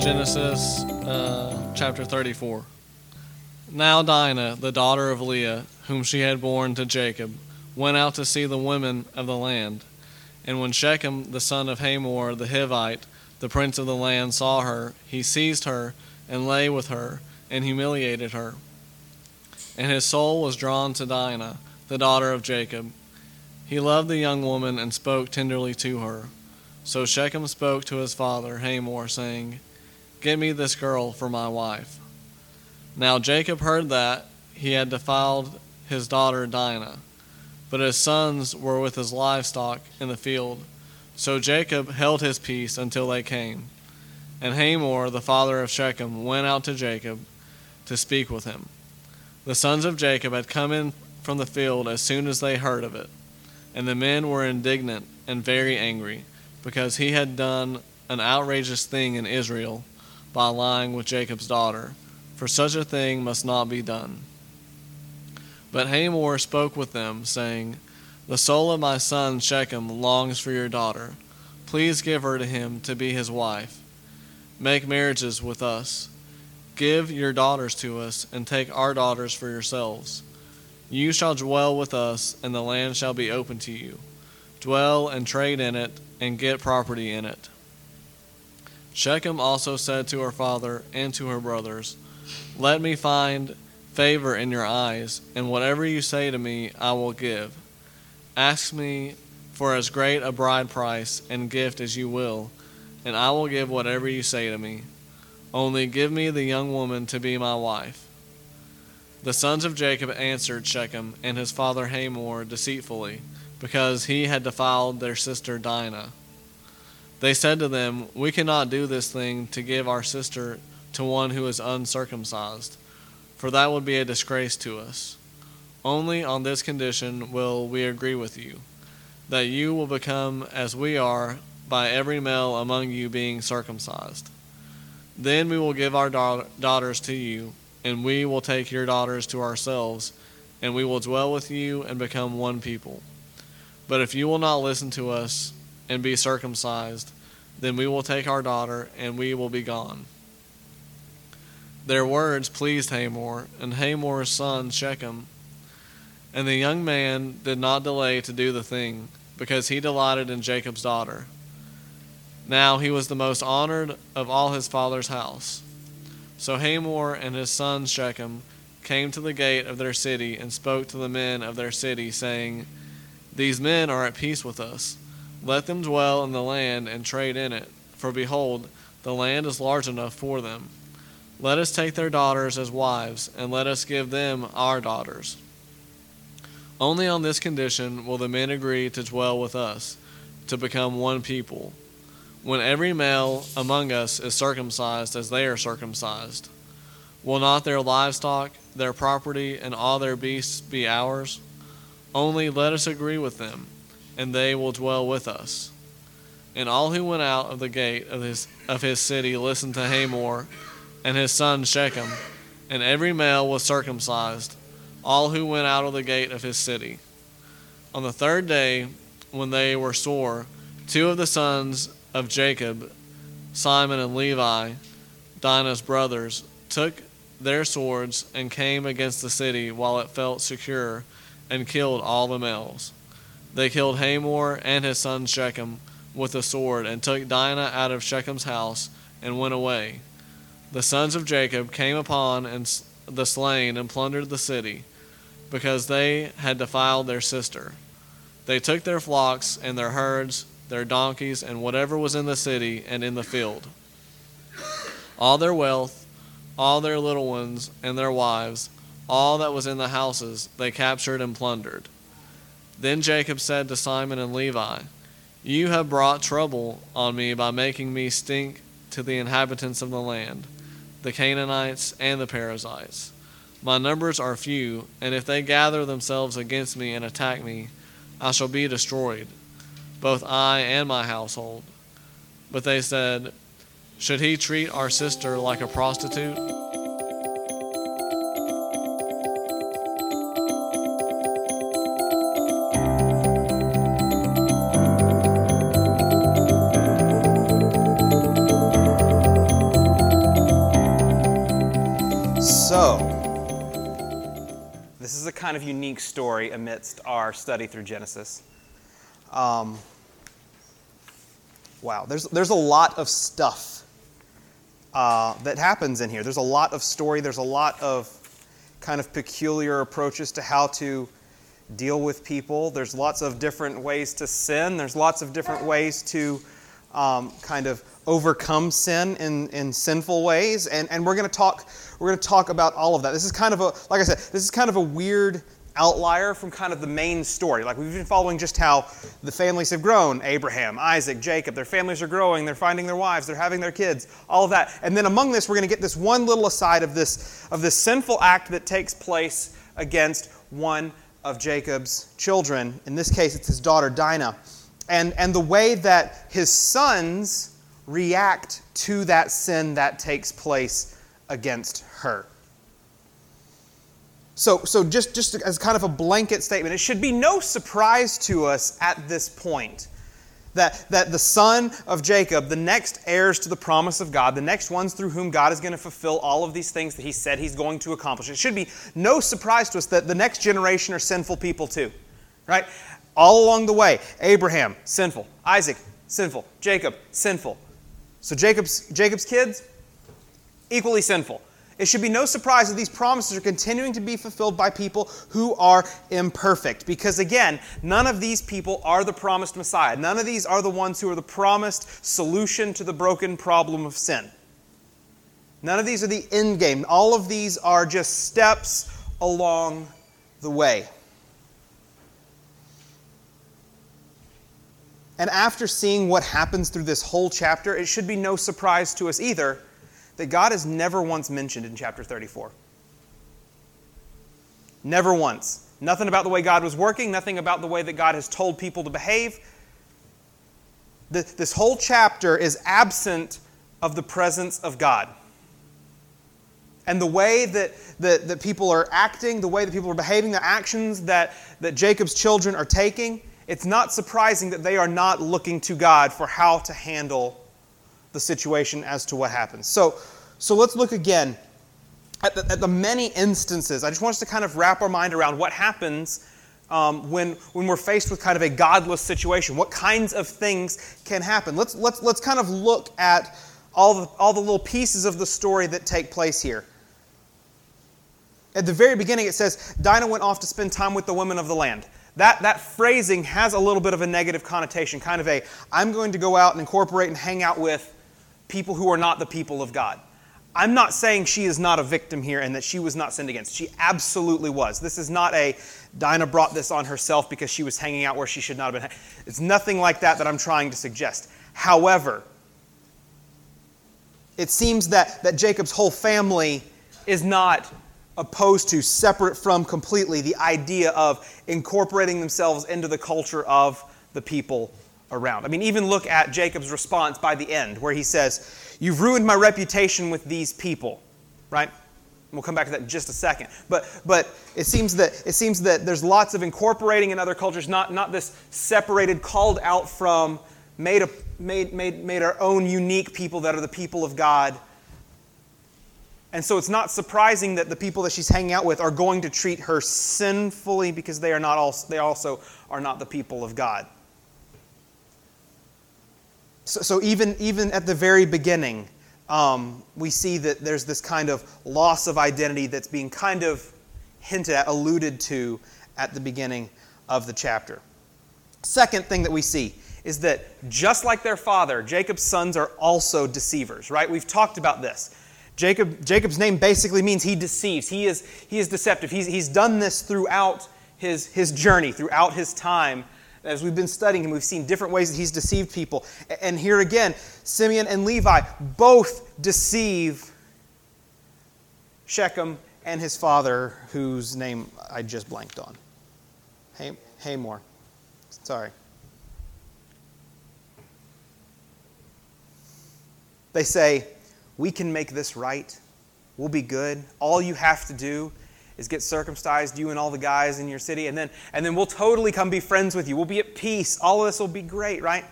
Genesis uh, chapter 34. Now Dinah, the daughter of Leah, whom she had borne to Jacob, went out to see the women of the land. And when Shechem, the son of Hamor the Hivite, the prince of the land, saw her, he seized her and lay with her and humiliated her. And his soul was drawn to Dinah, the daughter of Jacob. He loved the young woman and spoke tenderly to her. So Shechem spoke to his father Hamor, saying, Get me this girl for my wife. Now Jacob heard that he had defiled his daughter Dinah, but his sons were with his livestock in the field. So Jacob held his peace until they came. And Hamor, the father of Shechem, went out to Jacob to speak with him. The sons of Jacob had come in from the field as soon as they heard of it, and the men were indignant and very angry, because he had done an outrageous thing in Israel by lying with Jacob's daughter, for such a thing must not be done. But Hamor spoke with them, saying, The soul of my son Shechem longs for your daughter. Please give her to him to be his wife. Make marriages with us. Give your daughters to us, and take our daughters for yourselves. You shall dwell with us, and the land shall be open to you. Dwell and trade in it, and get property in it. Shechem also said to her father and to her brothers, Let me find favor in your eyes, and whatever you say to me, I will give. Ask me for as great a bride price and gift as you will, and I will give whatever you say to me. Only give me the young woman to be my wife. The sons of Jacob answered Shechem and his father Hamor deceitfully, because he had defiled their sister Dinah. They said to them, We cannot do this thing to give our sister to one who is uncircumcised, for that would be a disgrace to us. Only on this condition will we agree with you, that you will become as we are by every male among you being circumcised. Then we will give our daughters to you, and we will take your daughters to ourselves, and we will dwell with you and become one people. But if you will not listen to us, and be circumcised, then we will take our daughter, and we will be gone. Their words pleased Hamor, and Hamor's son Shechem. And the young man did not delay to do the thing, because he delighted in Jacob's daughter. Now he was the most honored of all his father's house. So Hamor and his son Shechem came to the gate of their city and spoke to the men of their city, saying, These men are at peace with us. Let them dwell in the land and trade in it, for behold, the land is large enough for them. Let us take their daughters as wives, and let us give them our daughters. Only on this condition will the men agree to dwell with us, to become one people, when every male among us is circumcised as they are circumcised. Will not their livestock, their property, and all their beasts be ours? Only let us agree with them and they will dwell with us. And all who went out of the gate of his, of his city listened to Hamor and his son Shechem, and every male was circumcised, all who went out of the gate of his city. On the third day, when they were sore, two of the sons of Jacob, Simeon and Levi, Dinah's brothers, took their swords and came against the city while it felt secure and killed all the males. They killed Hamor and his son Shechem with a sword, and took Dinah out of Shechem's house, and went away. The sons of Jacob came upon and the slain and plundered the city, because they had defiled their sister. They took their flocks and their herds, their donkeys, and whatever was in the city and in the field. All their wealth, all their little ones and their wives, all that was in the houses, they captured and plundered. Then Jacob said to Simeon and Levi, You have brought trouble on me by making me stink to the inhabitants of the land, the Canaanites and the Perizzites. My numbers are few, and if they gather themselves against me and attack me, I shall be destroyed, both I and my household. But they said, Should he treat our sister like a prostitute? kind of unique story amidst our study through Genesis. Um, wow, there's, there's a lot of stuff uh, that happens in here. There's a lot of story, there's a lot of kind of peculiar approaches to how to deal with people. There's lots of different ways to sin, there's lots of different ways to um, kind of overcome sin in, in sinful ways. And, and we're going to talk we're going to talk about all of that. This is kind of a, like I said, this is kind of a weird outlier from kind of the main story. Like we've been following just how the families have grown Abraham, Isaac, Jacob. Their families are growing, they're finding their wives, they're having their kids, all of that. And then among this, we're going to get this one little aside of this, of this sinful act that takes place against one of Jacob's children. In this case, it's his daughter Dinah. And, and the way that his sons react to that sin that takes place against her. So, so just, just as kind of a blanket statement, it should be no surprise to us at this point that, that the son of Jacob, the next heirs to the promise of God, the next ones through whom God is going to fulfill all of these things that he said he's going to accomplish, it should be no surprise to us that the next generation are sinful people too. Right? All along the way, Abraham, sinful. Isaac, sinful. Jacob, sinful. So Jacob's, Jacob's kids, equally sinful. It should be no surprise that these promises are continuing to be fulfilled by people who are imperfect. Because again, none of these people are the promised Messiah. None of these are the ones who are the promised solution to the broken problem of sin. None of these are the end game. All of these are just steps along the way. And after seeing what happens through this whole chapter, it should be no surprise to us either that God is never once mentioned in chapter 34. Never once. Nothing about the way God was working, nothing about the way that God has told people to behave. This whole chapter is absent of the presence of God. And the way that, that, that people are acting, the way that people are behaving, the actions that, that Jacob's children are taking, it's not surprising that they are not looking to God for how to handle the situation as to what happens. So, so let's look again at the, at the many instances. I just want us to kind of wrap our mind around what happens um, when, when we're faced with kind of a godless situation. What kinds of things can happen? Let's, let's, let's kind of look at all the, all the little pieces of the story that take place here. At the very beginning, it says, Dinah went off to spend time with the women of the land. That, that phrasing has a little bit of a negative connotation, kind of a, I'm going to go out and incorporate and hang out with people who are not the people of God. I'm not saying she is not a victim here and that she was not sinned against. She absolutely was. This is not a Dinah brought this on herself because she was hanging out where she should not have been. It's nothing like that that I'm trying to suggest. However, it seems that, that Jacob's whole family is not opposed to, separate from completely, the idea of incorporating themselves into the culture of the people around. I mean, even look at Jacob's response by the end, where he says, You've ruined my reputation with these people, right? We'll come back to that in just a second. But, but it, seems that, it seems that there's lots of incorporating in other cultures, not, not this separated, called out from, made, a, made, made, made our own unique people that are the people of God. And so it's not surprising that the people that she's hanging out with are going to treat her sinfully because they, are not also, they also are not the people of God. So, so even, even at the very beginning, um, we see that there's this kind of loss of identity that's being kind of hinted at, alluded to at the beginning of the chapter. Second thing that we see is that just like their father, Jacob's sons are also deceivers, right? We've talked about this. Jacob, Jacob's name basically means he deceives. He is, he is deceptive. He's, he's done this throughout his, his journey, throughout his time as we've been studying him, we've seen different ways that he's deceived people. And here again, Simeon and Levi both deceive Shechem and his father, whose name I just blanked on. Hey, Hamor. Sorry. They say, We can make this right. We'll be good. All you have to do is get circumcised, you and all the guys in your city, and then, and then we'll totally come be friends with you. We'll be at peace. All of this will be great, right?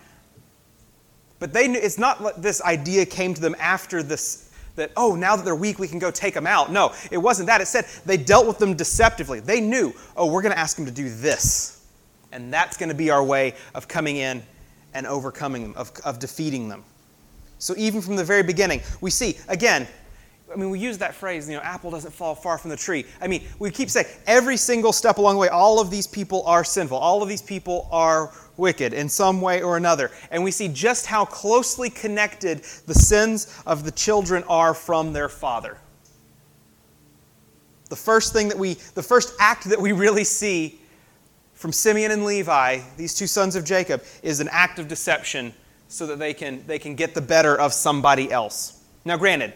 But they, it's not like this idea came to them after this, that, oh, now that they're weak, we can go take them out. No, it wasn't that. It said they dealt with them deceptively. They knew, oh, we're going to ask them to do this. And that's going to be our way of coming in and overcoming them, of, of defeating them. So even from the very beginning, we see, again, I mean, we use that phrase, you know, apple doesn't fall far from the tree. I mean, we keep saying every single step along the way, all of these people are sinful. All of these people are wicked in some way or another. And we see just how closely connected the sins of the children are from their father. The first thing that we, the first act that we really see from Simeon and Levi, these two sons of Jacob, is an act of deception so that they can, they can get the better of somebody else. Now, granted,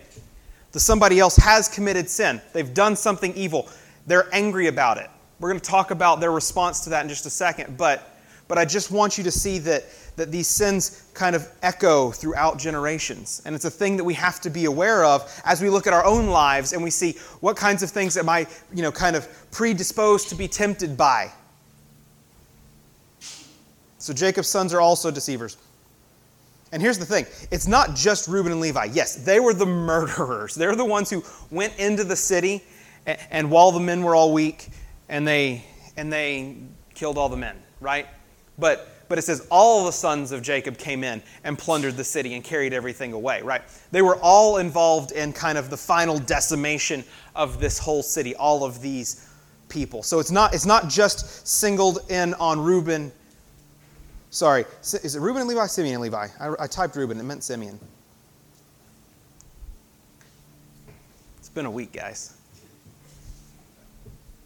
the somebody else has committed sin. They've done something evil. They're angry about it. We're going to talk about their response to that in just a second, but, but I just want you to see that, that these sins kind of echo throughout generations. And it's a thing that we have to be aware of as we look at our own lives and we see what kinds of things am I, you know, kind of predisposed to be tempted by. So Jacob's sons are also deceivers. And here's the thing it's not just Reuben and Levi. Yes, they were the murderers. They're the ones who went into the city, and, and while the men were all weak, and they, and they killed all the men, right? But, but it says all the sons of Jacob came in and plundered the city and carried everything away, right? They were all involved in kind of the final decimation of this whole city, all of these people. So it's not, it's not just singled in on Reuben Sorry, is it Reuben and Levi? Simeon and Levi. I, I typed Reuben, it meant Simeon. It's been a week, guys.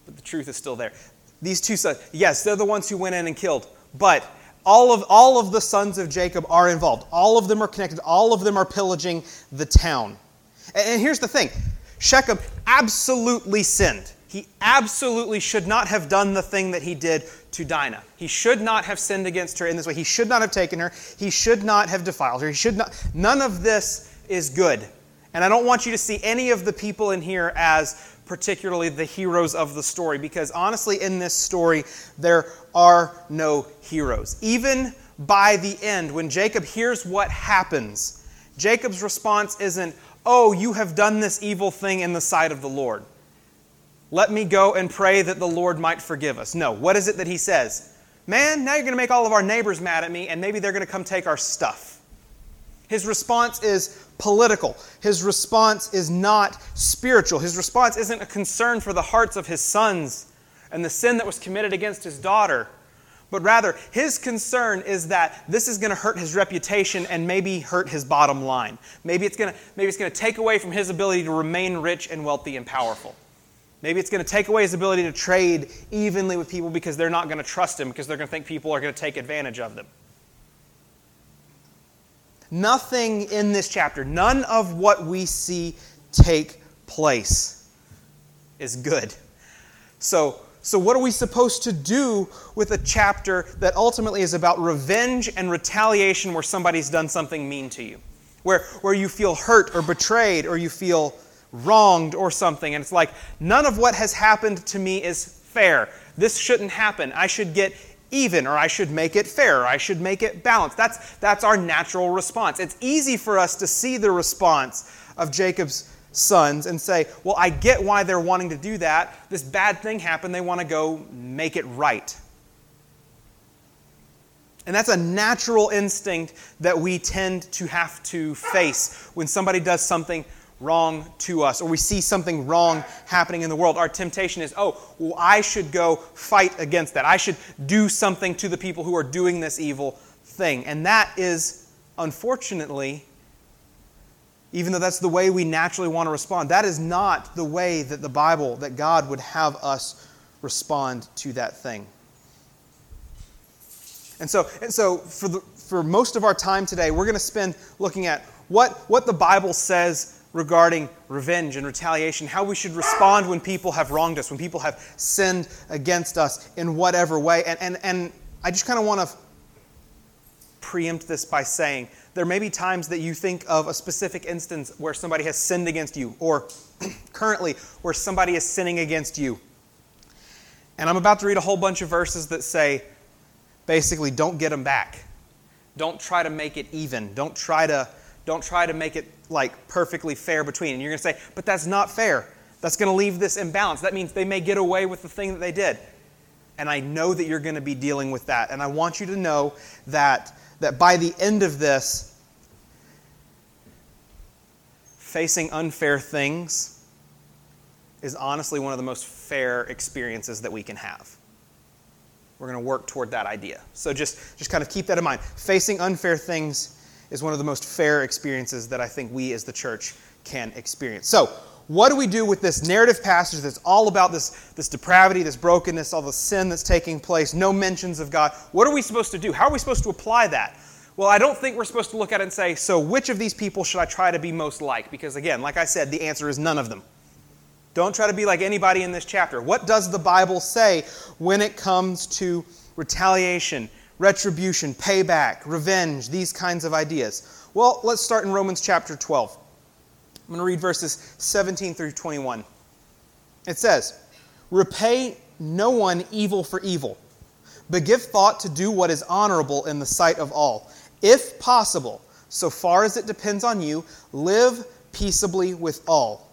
But the truth is still there. These two sons, yes, they're the ones who went in and killed, but all of, all of the sons of Jacob are involved. All of them are connected. All of them are pillaging the town. And, and here's the thing Shechem absolutely sinned. He absolutely should not have done the thing that he did to Dinah. He should not have sinned against her in this way. He should not have taken her. He should not have defiled her. He should not. None of this is good. And I don't want you to see any of the people in here as particularly the heroes of the story, because honestly, in this story, there are no heroes. Even by the end, when Jacob hears what happens, Jacob's response isn't, Oh, you have done this evil thing in the sight of the Lord. Let me go and pray that the Lord might forgive us. No, what is it that he says? Man, now you're going to make all of our neighbors mad at me, and maybe they're going to come take our stuff. His response is political. His response is not spiritual. His response isn't a concern for the hearts of his sons and the sin that was committed against his daughter, but rather his concern is that this is going to hurt his reputation and maybe hurt his bottom line. Maybe it's going to, maybe it's going to take away from his ability to remain rich and wealthy and powerful. Maybe it's going to take away his ability to trade evenly with people because they're not going to trust him because they're going to think people are going to take advantage of them. Nothing in this chapter, none of what we see take place is good. So, so what are we supposed to do with a chapter that ultimately is about revenge and retaliation where somebody's done something mean to you? Where, where you feel hurt or betrayed or you feel wronged or something. And it's like, none of what has happened to me is fair. This shouldn't happen. I should get even, or I should make it fair, or I should make it balanced. That's, that's our natural response. It's easy for us to see the response of Jacob's sons and say, Well, I get why they're wanting to do that. This bad thing happened. They want to go make it right. And that's a natural instinct that we tend to have to face when somebody does something wrong to us or we see something wrong happening in the world, our temptation is, oh, well, I should go fight against that. I should do something to the people who are doing this evil thing. And that is, unfortunately, even though that's the way we naturally want to respond, that is not the way that the Bible, that God would have us respond to that thing. And so, and so for, the, for most of our time today, we're going to spend looking at what, what the Bible says regarding revenge and retaliation, how we should respond when people have wronged us, when people have sinned against us in whatever way. And, and, and I just kind of want to preempt this by saying there may be times that you think of a specific instance where somebody has sinned against you, or currently where somebody is sinning against you. And I'm about to read a whole bunch of verses that say basically, don't get them back. Don't try to make it even. Don't try to, don't try to make it like perfectly fair between. And you're going to say, but that's not fair. That's going to leave this imbalance. That means they may get away with the thing that they did. And I know that you're going to be dealing with that. And I want you to know that, that by the end of this, facing unfair things is honestly one of the most fair experiences that we can have. We're going to work toward that idea. So just, just kind of keep that in mind. Facing unfair things is one of the most fair experiences that I think we as the church can experience. So, what do we do with this narrative passage that's all about this, this depravity, this brokenness, all the sin that's taking place, no mentions of God? What are we supposed to do? How are we supposed to apply that? Well, I don't think we're supposed to look at it and say, so which of these people should I try to be most like? Because again, like I said, the answer is none of them. Don't try to be like anybody in this chapter. What does the Bible say when it comes to retaliation, retribution, payback, revenge, these kinds of ideas? Well, let's start in Romans chapter 12. I'm going to read verses 17 through 21. It says, Repay no one evil for evil, but give thought to do what is honorable in the sight of all. If possible, so far as it depends on you, live peaceably with all.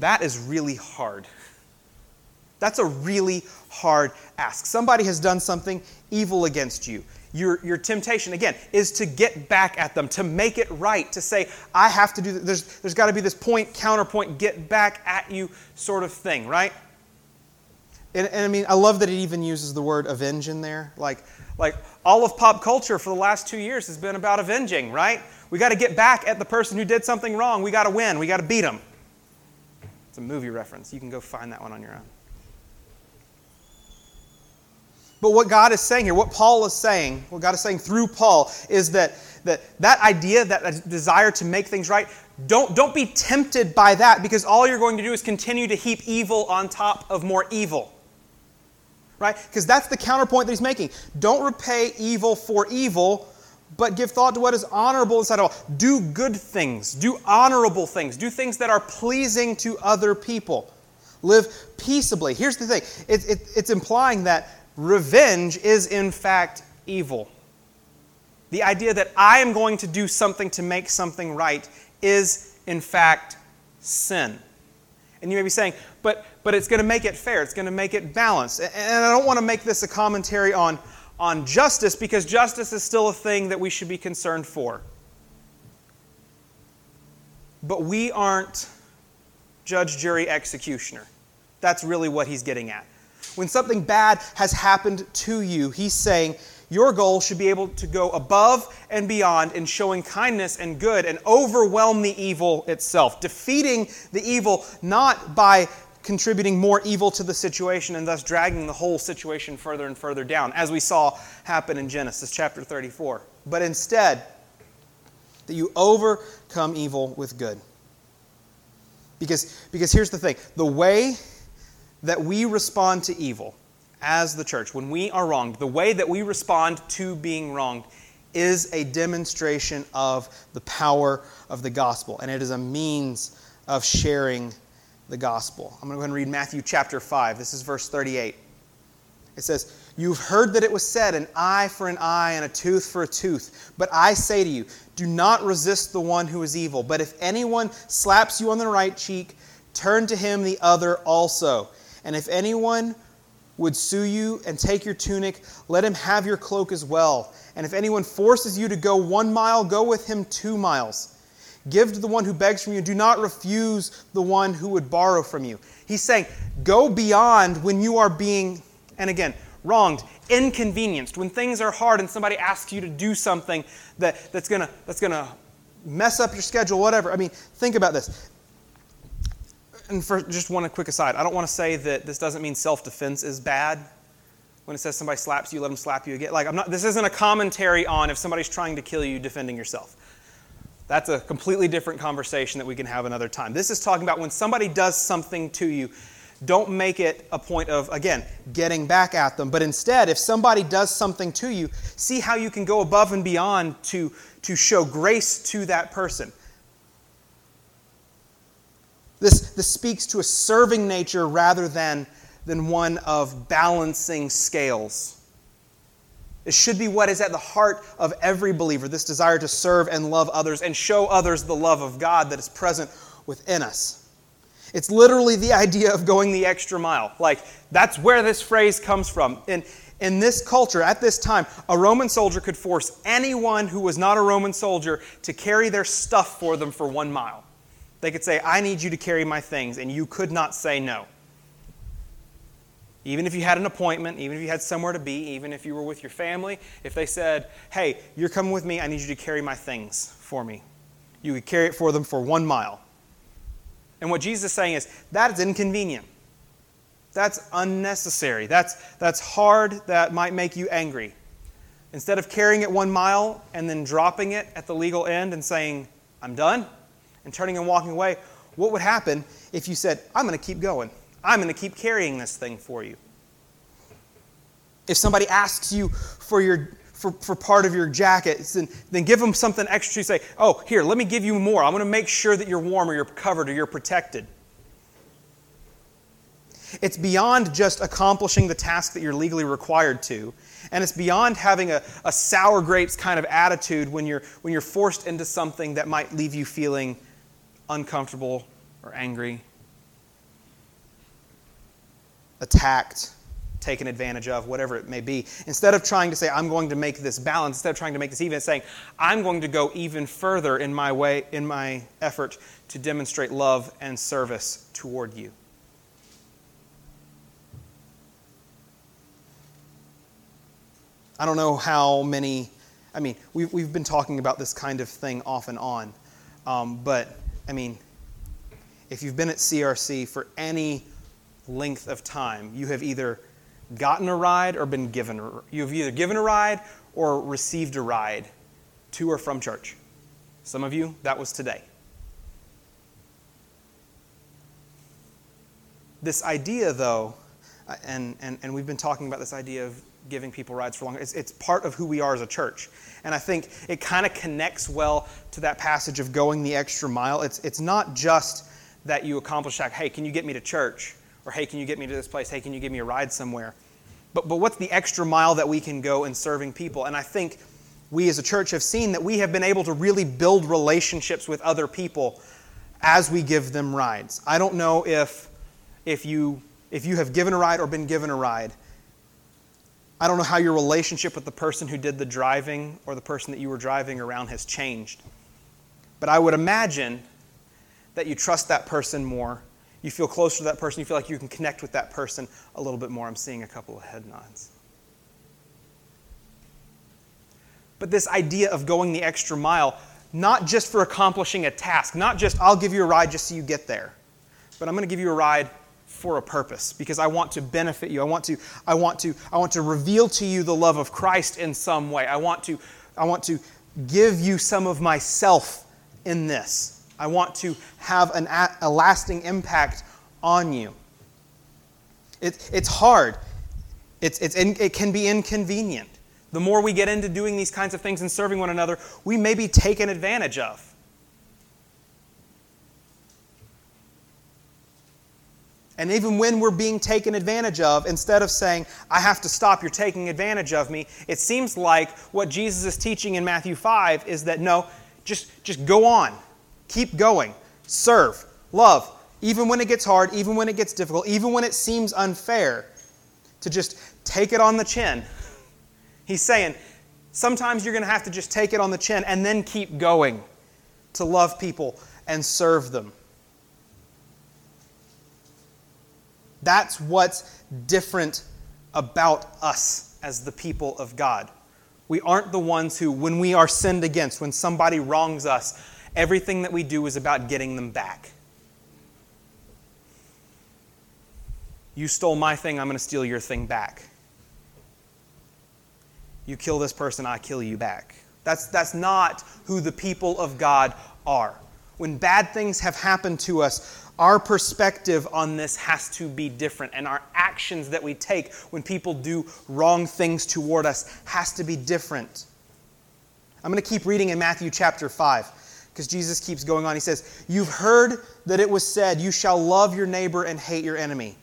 that is really hard. That's a really hard ask. Somebody has done something evil against you. Your, your temptation, again, is to get back at them, to make it right, to say, I have to do this. There's, there's got to be this point, counterpoint, get back at you sort of thing, right? And, and, I mean, I love that it even uses the word avenge in there. Like, like all of pop culture for the last two years has been about avenging, right? We got to get back at the person who did something wrong. We got to win. We got to beat them. It's a movie reference. You can go find that one on your own. But what God is saying here, what Paul is saying, what God is saying through Paul, is that that, that idea, that desire to make things right, don't, don't be tempted by that because all you're going to do is continue to heap evil on top of more evil. Right? Because that's the counterpoint that he's making. Don't repay evil for evil, but give thought to what is honorable inside of all. Do good things, do honorable things, do things that are pleasing to other people. Live peaceably. Here's the thing it, it, it's implying that revenge is, in fact, evil. The idea that I am going to do something to make something right is, in fact, sin. And you may be saying, but, but it's going to make it fair, it's going to make it balanced. And I don't want to make this a commentary on on justice because justice is still a thing that we should be concerned for. But we aren't judge, jury, executioner. That's really what he's getting at. When something bad has happened to you, he's saying your goal should be able to go above and beyond in showing kindness and good and overwhelm the evil itself, defeating the evil not by contributing more evil to the situation and thus dragging the whole situation further and further down, as we saw happen in Genesis chapter 34. But instead, that you overcome evil with good. Because, because here's the thing the way that we respond to evil as the church, when we are wronged, the way that we respond to being wronged is a demonstration of the power of the gospel, and it is a means of sharing the gospel. I'm going to go ahead and read Matthew chapter 5. This is verse 38. It says, You've heard that it was said, an eye for an eye and a tooth for a tooth. But I say to you, do not resist the one who is evil. But if anyone slaps you on the right cheek, turn to him the other also. And if anyone would sue you and take your tunic, let him have your cloak as well. And if anyone forces you to go one mile, go with him two miles. Give to the one who begs from you. Do not refuse the one who would borrow from you. He's saying, go beyond when you are being, and again, wronged, inconvenienced, when things are hard and somebody asks you to do something that, that's going to that's gonna mess up your schedule, whatever. I mean, think about this. And for just one quick aside, I don't want to say that this doesn't mean self defense is bad. When it says somebody slaps you, let them slap you again. Like, I'm not, this isn't a commentary on if somebody's trying to kill you, defending yourself. That's a completely different conversation that we can have another time. This is talking about when somebody does something to you, don't make it a point of, again, getting back at them. But instead, if somebody does something to you, see how you can go above and beyond to, to show grace to that person. This, this speaks to a serving nature rather than, than one of balancing scales. It should be what is at the heart of every believer this desire to serve and love others and show others the love of God that is present within us. It's literally the idea of going the extra mile. Like, that's where this phrase comes from. In, in this culture, at this time, a Roman soldier could force anyone who was not a Roman soldier to carry their stuff for them for one mile. They could say, I need you to carry my things, and you could not say no. Even if you had an appointment, even if you had somewhere to be, even if you were with your family, if they said, Hey, you're coming with me, I need you to carry my things for me, you could carry it for them for one mile. And what Jesus is saying is, that is inconvenient. That's unnecessary. That's, that's hard. That might make you angry. Instead of carrying it one mile and then dropping it at the legal end and saying, I'm done, and turning and walking away, what would happen if you said, I'm going to keep going? I'm going to keep carrying this thing for you. If somebody asks you for, your, for, for part of your jacket, then, then give them something extra. You say, Oh, here, let me give you more. I'm going to make sure that you're warm or you're covered or you're protected. It's beyond just accomplishing the task that you're legally required to. And it's beyond having a, a sour grapes kind of attitude when you're, when you're forced into something that might leave you feeling uncomfortable or angry, attacked, taken advantage of, whatever it may be. Instead of trying to say, I'm going to make this balance, instead of trying to make this even, saying, I'm going to go even further in my way, in my effort to demonstrate love and service toward you. I don't know how many, I mean, we've, we've been talking about this kind of thing off and on, um, but I mean, if you've been at CRC for any length of time, you have either gotten a ride or been given a, you've either given a ride or received a ride to or from church. Some of you, that was today. This idea, though, uh, and, and, and we've been talking about this idea of giving people rides for longer. It's, it's part of who we are as a church. And I think it kind of connects well to that passage of going the extra mile. It's, it's not just that you accomplish that, hey, can you get me to church? Or hey, can you get me to this place? Hey, can you give me a ride somewhere? But, but what's the extra mile that we can go in serving people? And I think we as a church have seen that we have been able to really build relationships with other people as we give them rides. I don't know if, if, you, if you have given a ride or been given a ride I don't know how your relationship with the person who did the driving or the person that you were driving around has changed. But I would imagine that you trust that person more. You feel closer to that person. You feel like you can connect with that person a little bit more. I'm seeing a couple of head nods. But this idea of going the extra mile, not just for accomplishing a task, not just I'll give you a ride just so you get there, but I'm going to give you a ride for a purpose because I want to benefit you. I want to, I want to, I want to reveal to you the love of Christ in some way. I want to, I want to give you some of myself in this. I want to have an, a lasting impact on you. It, it's hard. It's, it's, it can be inconvenient. The more we get into doing these kinds of things and serving one another, we may be taken advantage of. And even when we're being taken advantage of, instead of saying, I have to stop, you're taking advantage of me, it seems like what Jesus is teaching in Matthew 5 is that no, just, just go on. Keep going. Serve. Love. Even when it gets hard, even when it gets difficult, even when it seems unfair, to just take it on the chin. He's saying, sometimes you're going to have to just take it on the chin and then keep going to love people and serve them. That's what's different about us as the people of God. We aren't the ones who, when we are sinned against, when somebody wrongs us, everything that we do is about getting them back. You stole my thing, I'm going to steal your thing back. You kill this person, I kill you back. That's, that's not who the people of God are. When bad things have happened to us, our perspective on this has to be different, and our actions that we take when people do wrong things toward us has to be different. I'm going to keep reading in Matthew chapter 5 because Jesus keeps going on. He says, You've heard that it was said, You shall love your neighbor and hate your enemy.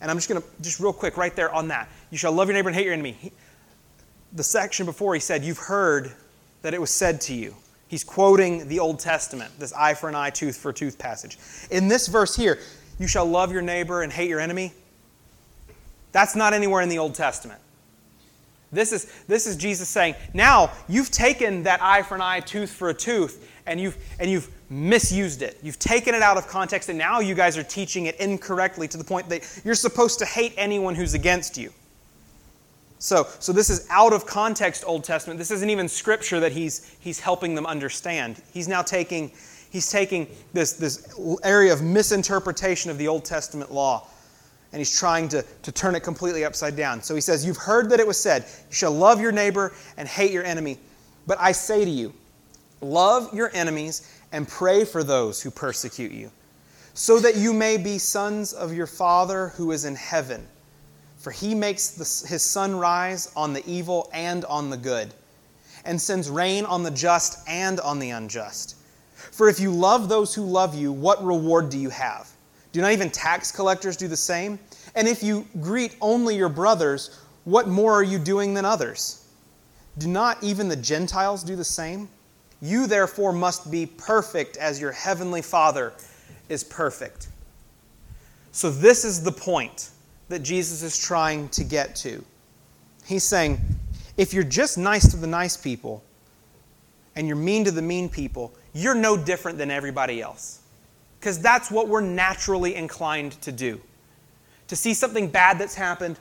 And I'm just going to, just real quick, right there on that. You shall love your neighbor and hate your enemy. He, the section before, he said, You've heard that it was said to you. He's quoting the Old Testament, this eye for an eye, tooth for a tooth passage. In this verse here, you shall love your neighbor and hate your enemy. That's not anywhere in the Old Testament. This is, this is Jesus saying, now you've taken that eye for an eye, tooth for a tooth, and you've, and you've misused it. You've taken it out of context, and now you guys are teaching it incorrectly to the point that you're supposed to hate anyone who's against you. So, so this is out of context Old Testament. This isn't even scripture that he's, he's helping them understand. He's now taking, he's taking this, this area of misinterpretation of the Old Testament law and he's trying to, to turn it completely upside down. So he says, You've heard that it was said, You shall love your neighbor and hate your enemy. But I say to you, love your enemies and pray for those who persecute you, so that you may be sons of your Father who is in heaven. For he makes the, his sun rise on the evil and on the good, and sends rain on the just and on the unjust. For if you love those who love you, what reward do you have? Do not even tax collectors do the same? And if you greet only your brothers, what more are you doing than others? Do not even the Gentiles do the same? You therefore must be perfect as your heavenly Father is perfect. So, this is the point that Jesus is trying to get to. He's saying, if you're just nice to the nice people and you're mean to the mean people, you're no different than everybody else. Because that's what we're naturally inclined to do. To see something bad that's happened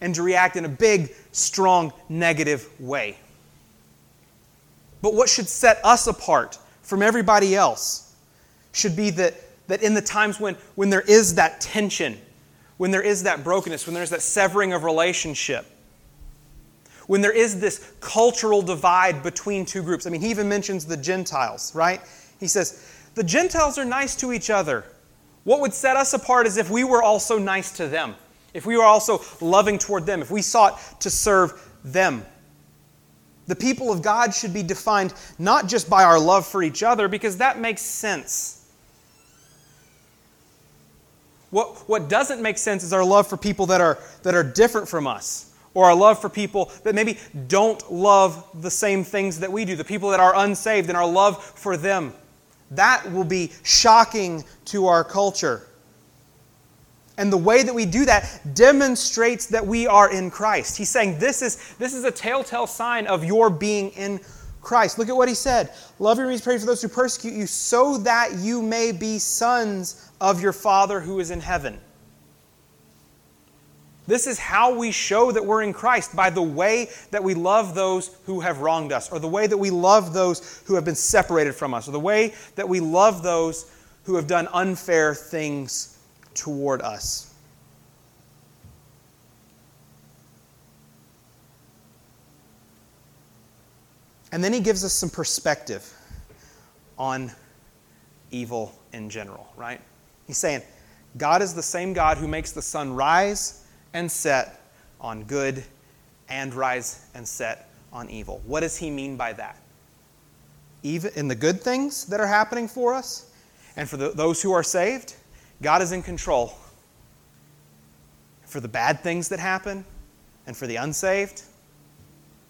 and to react in a big, strong, negative way. But what should set us apart from everybody else should be that, that in the times when, when there is that tension, when there is that brokenness, when there's that severing of relationship, when there is this cultural divide between two groups. I mean, he even mentions the Gentiles, right? He says, the Gentiles are nice to each other. What would set us apart is if we were also nice to them, if we were also loving toward them, if we sought to serve them. The people of God should be defined not just by our love for each other, because that makes sense. What, what doesn't make sense is our love for people that are, that are different from us, or our love for people that maybe don't love the same things that we do, the people that are unsaved, and our love for them. That will be shocking to our culture. And the way that we do that demonstrates that we are in Christ. He's saying this is, this is a telltale sign of your being in Christ. Look at what he said Love your enemies, pray for those who persecute you, so that you may be sons of your Father who is in heaven. This is how we show that we're in Christ by the way that we love those who have wronged us, or the way that we love those who have been separated from us, or the way that we love those who have done unfair things toward us. And then he gives us some perspective on evil in general, right? He's saying, God is the same God who makes the sun rise and set on good and rise and set on evil. What does he mean by that? Even in the good things that are happening for us and for the, those who are saved, God is in control. For the bad things that happen and for the unsaved,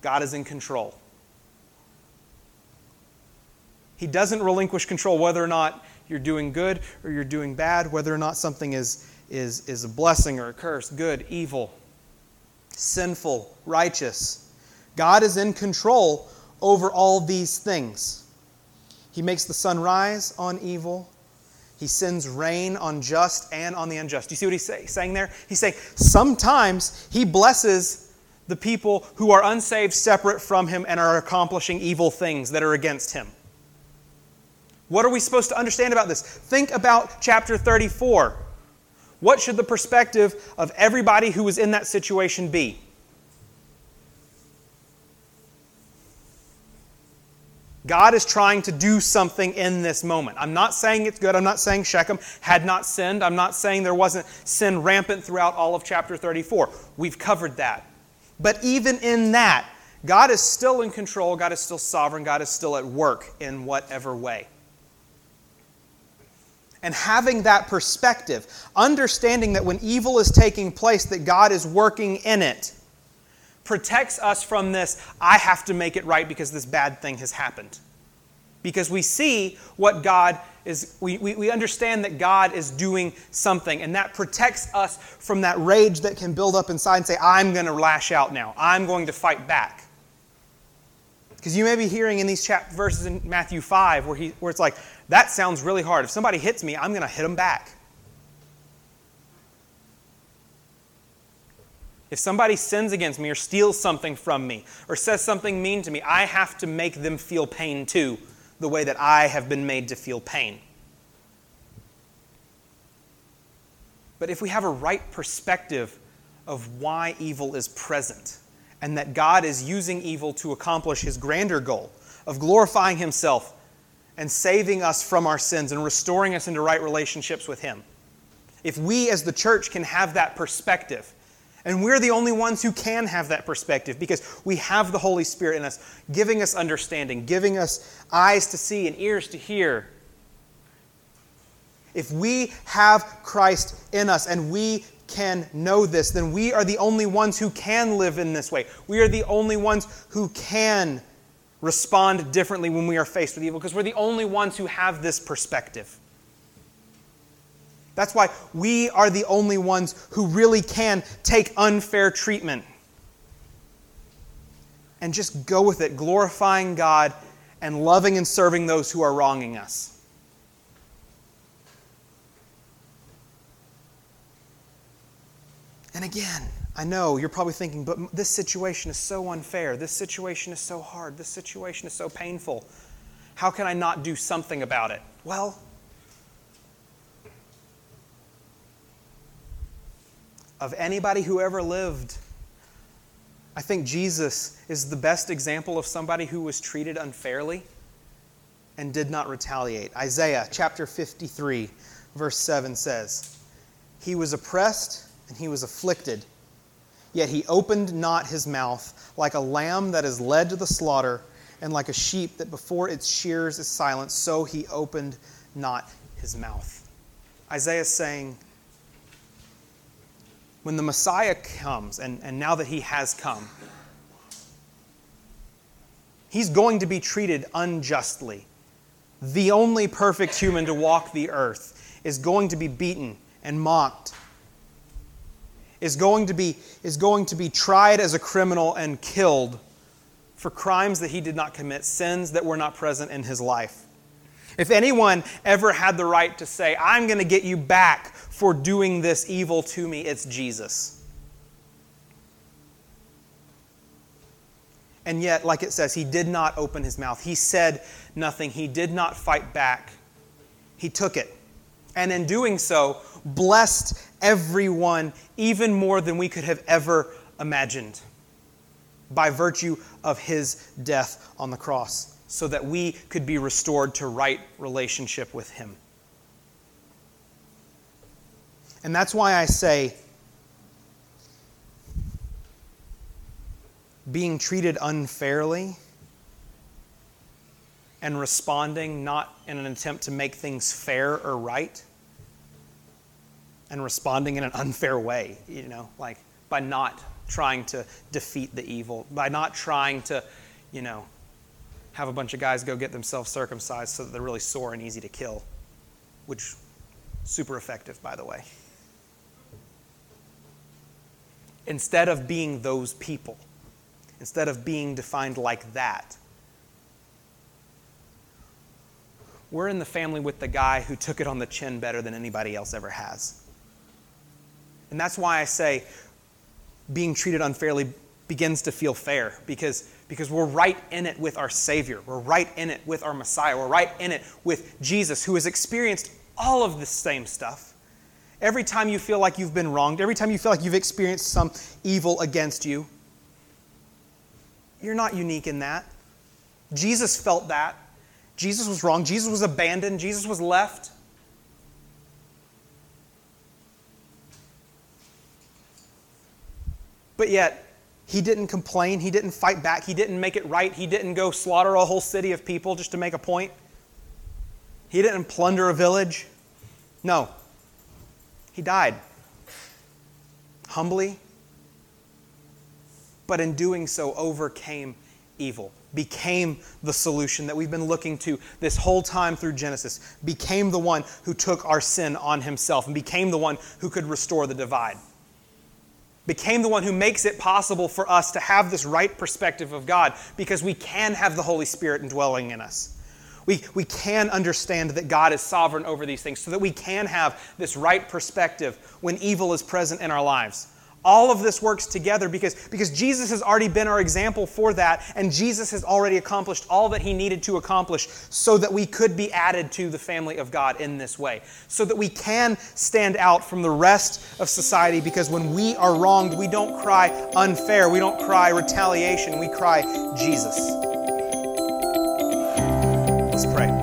God is in control. He doesn't relinquish control whether or not you're doing good or you're doing bad, whether or not something is, is, is a blessing or a curse, good, evil, sinful, righteous. God is in control over all these things. He makes the sun rise on evil. He sends rain on just and on the unjust. Do you see what he's say, saying there? He's saying sometimes he blesses the people who are unsaved, separate from him, and are accomplishing evil things that are against him. What are we supposed to understand about this? Think about chapter 34. What should the perspective of everybody who was in that situation be? God is trying to do something in this moment. I'm not saying it's good. I'm not saying Shechem had not sinned. I'm not saying there wasn't sin rampant throughout all of chapter 34. We've covered that. But even in that, God is still in control. God is still sovereign. God is still at work in whatever way. And having that perspective, understanding that when evil is taking place, that God is working in it protects us from this, I have to make it right because this bad thing has happened. Because we see what God is, we, we, we understand that God is doing something, and that protects us from that rage that can build up inside and say, I'm going to lash out now. I'm going to fight back. Because you may be hearing in these chap- verses in Matthew 5 where, he, where it's like, that sounds really hard. If somebody hits me, I'm going to hit them back. If somebody sins against me or steals something from me or says something mean to me, I have to make them feel pain too, the way that I have been made to feel pain. But if we have a right perspective of why evil is present and that God is using evil to accomplish his grander goal of glorifying himself and saving us from our sins and restoring us into right relationships with him, if we as the church can have that perspective, and we're the only ones who can have that perspective because we have the Holy Spirit in us, giving us understanding, giving us eyes to see and ears to hear. If we have Christ in us and we can know this, then we are the only ones who can live in this way. We are the only ones who can respond differently when we are faced with evil because we're the only ones who have this perspective. That's why we are the only ones who really can take unfair treatment and just go with it, glorifying God and loving and serving those who are wronging us. And again, I know you're probably thinking, but this situation is so unfair. This situation is so hard. This situation is so painful. How can I not do something about it? Well, of anybody who ever lived. I think Jesus is the best example of somebody who was treated unfairly and did not retaliate. Isaiah chapter 53, verse 7 says, He was oppressed and he was afflicted, yet he opened not his mouth, like a lamb that is led to the slaughter, and like a sheep that before its shears is silent, so he opened not his mouth. Isaiah is saying, when the Messiah comes, and, and now that he has come, he's going to be treated unjustly. The only perfect human to walk the earth is going to be beaten and mocked, is going to be, is going to be tried as a criminal and killed for crimes that he did not commit, sins that were not present in his life. If anyone ever had the right to say, I'm going to get you back for doing this evil to me, it's Jesus. And yet, like it says, he did not open his mouth. He said nothing. He did not fight back. He took it. And in doing so, blessed everyone even more than we could have ever imagined by virtue of his death on the cross so that we could be restored to right relationship with Him. And that's why I say being treated unfairly and responding not in an attempt to make things fair or right and responding in an unfair way, you know, like by not trying to defeat the evil, by not trying to, you know, have a bunch of guys go get themselves circumcised so that they're really sore and easy to kill, which super effective, by the way. Instead of being those people, instead of being defined like that, we're in the family with the guy who took it on the chin better than anybody else ever has. And that's why I say being treated unfairly begins to feel fair because because we're right in it with our Savior. We're right in it with our Messiah. We're right in it with Jesus, who has experienced all of the same stuff. Every time you feel like you've been wronged, every time you feel like you've experienced some evil against you, you're not unique in that. Jesus felt that. Jesus was wrong. Jesus was abandoned. Jesus was left. But yet, he didn't complain. He didn't fight back. He didn't make it right. He didn't go slaughter a whole city of people just to make a point. He didn't plunder a village. No. He died. Humbly. But in doing so, overcame evil. Became the solution that we've been looking to this whole time through Genesis. Became the one who took our sin on himself and became the one who could restore the divide became the one who makes it possible for us to have this right perspective of God because we can have the Holy Spirit indwelling in us. We, we can understand that God is sovereign over these things so that we can have this right perspective when evil is present in our lives. All of this works together because, because Jesus has already been our example for that, and Jesus has already accomplished all that he needed to accomplish so that we could be added to the family of God in this way, so that we can stand out from the rest of society because when we are wronged, we don't cry unfair, we don't cry retaliation, we cry Jesus. Let's pray.